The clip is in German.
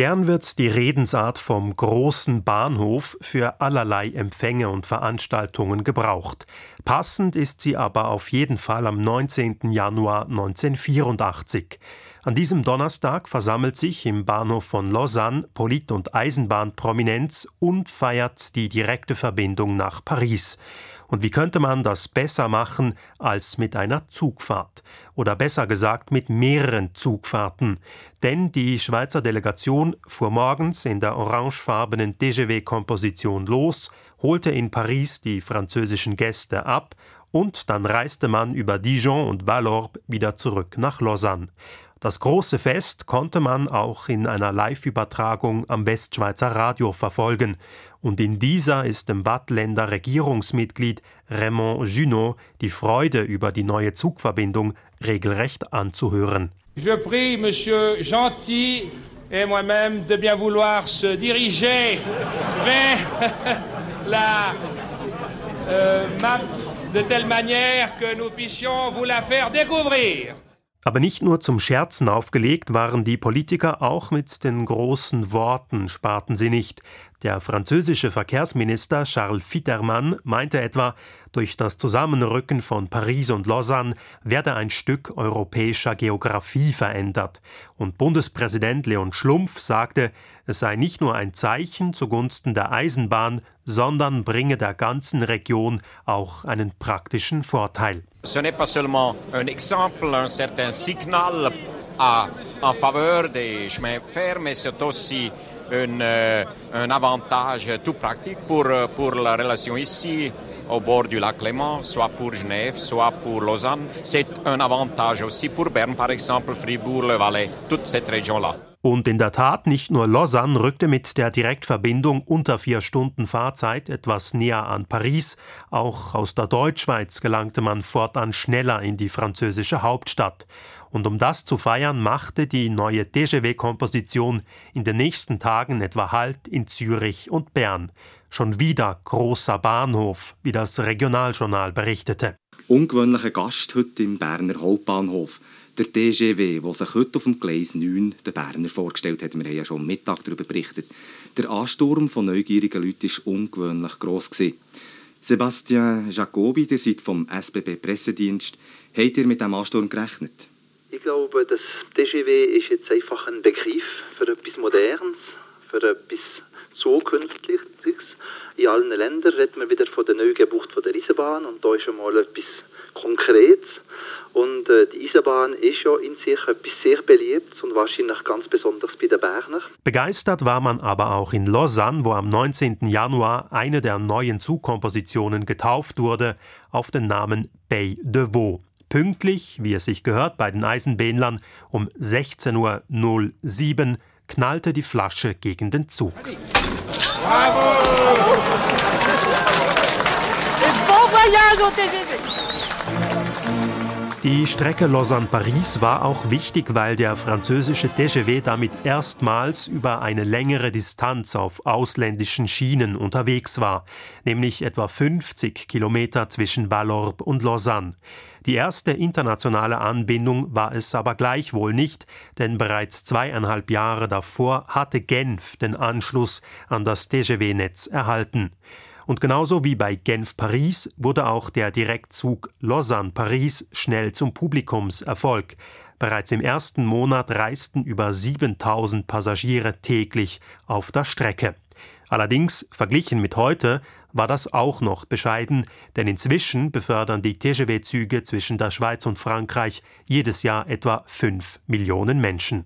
Gern wird die Redensart vom großen Bahnhof für allerlei Empfänge und Veranstaltungen gebraucht. Passend ist sie aber auf jeden Fall am 19. Januar 1984. An diesem Donnerstag versammelt sich im Bahnhof von Lausanne Polit- und Eisenbahnprominenz und feiert die direkte Verbindung nach Paris. Und wie könnte man das besser machen als mit einer Zugfahrt? Oder besser gesagt mit mehreren Zugfahrten. Denn die Schweizer Delegation fuhr morgens in der orangefarbenen TGV-Komposition los, holte in Paris die französischen Gäste ab und dann reiste man über Dijon und Vallorbe wieder zurück nach Lausanne. Das große Fest konnte man auch in einer Live-Übertragung am Westschweizer Radio verfolgen. Und in dieser ist dem Wattländer Regierungsmitglied Raymond Junot die Freude über die neue Zugverbindung regelrecht anzuhören. Je prie Monsieur Gentil et moi-même de bien vouloir se diriger vers la euh, map de telle manière que nous puissions vous la faire découvrir. Aber nicht nur zum Scherzen aufgelegt waren die Politiker, auch mit den großen Worten sparten sie nicht. Der französische Verkehrsminister Charles Fittermann meinte etwa, durch das Zusammenrücken von Paris und Lausanne werde ein Stück europäischer Geographie verändert. Und Bundespräsident Leon Schlumpf sagte, es sei nicht nur ein Zeichen zugunsten der Eisenbahn, sondern bringe der ganzen Region auch einen praktischen Vorteil. Ce n'est pas seulement un exemple, un certain signal à, en faveur des chemins de fer, mais c'est aussi un, euh, un avantage tout pratique pour, pour la relation ici au bord du lac Léman, soit pour Genève, soit pour Lausanne. C'est un avantage aussi pour Berne, par exemple, Fribourg, le Valais, toute cette région-là. Und in der Tat, nicht nur Lausanne rückte mit der Direktverbindung unter vier Stunden Fahrzeit etwas näher an Paris, auch aus der Deutschschweiz gelangte man fortan schneller in die französische Hauptstadt. Und um das zu feiern, machte die neue TGW-Komposition in den nächsten Tagen etwa Halt in Zürich und Bern. Schon wieder großer Bahnhof, wie das Regionaljournal berichtete. Ungewöhnlicher Gast heute im Berner Hauptbahnhof der TGW, der sich heute auf dem Gleis 9 den Berner vorgestellt hat. Wir haben ja schon am Mittag darüber berichtet. Der Ansturm von neugierigen Leuten war ungewöhnlich gross. Sebastian Jacobi, ihr seid vom SBB-Pressedienst. Habt ihr mit diesem Ansturm gerechnet? Ich glaube, das TGW ist jetzt einfach ein Begriff für etwas Modernes, für etwas Zukünftiges. In allen Ländern redet man wieder von der Neugebucht der Eisenbahn und da ist schon mal etwas Konkretes. Eisenbahn ist ja in sich etwas sehr beliebt und wahrscheinlich ganz besonders bei den Berner. Begeistert war man aber auch in Lausanne, wo am 19. Januar eine der neuen Zugkompositionen getauft wurde, auf den Namen Bay de Vaux. Pünktlich, wie es sich gehört, bei den Eisenbähnlern um 16.07 Uhr knallte die Flasche gegen den Zug. Bravo! Bon voyage au TGV! Die Strecke Lausanne-Paris war auch wichtig, weil der französische TGV damit erstmals über eine längere Distanz auf ausländischen Schienen unterwegs war, nämlich etwa 50 Kilometer zwischen Vallorbe und Lausanne. Die erste internationale Anbindung war es aber gleichwohl nicht, denn bereits zweieinhalb Jahre davor hatte Genf den Anschluss an das TGV-Netz erhalten. Und genauso wie bei Genf-Paris wurde auch der Direktzug Lausanne-Paris schnell zum Publikumserfolg. Bereits im ersten Monat reisten über 7000 Passagiere täglich auf der Strecke. Allerdings, verglichen mit heute, war das auch noch bescheiden, denn inzwischen befördern die TGV-Züge zwischen der Schweiz und Frankreich jedes Jahr etwa 5 Millionen Menschen.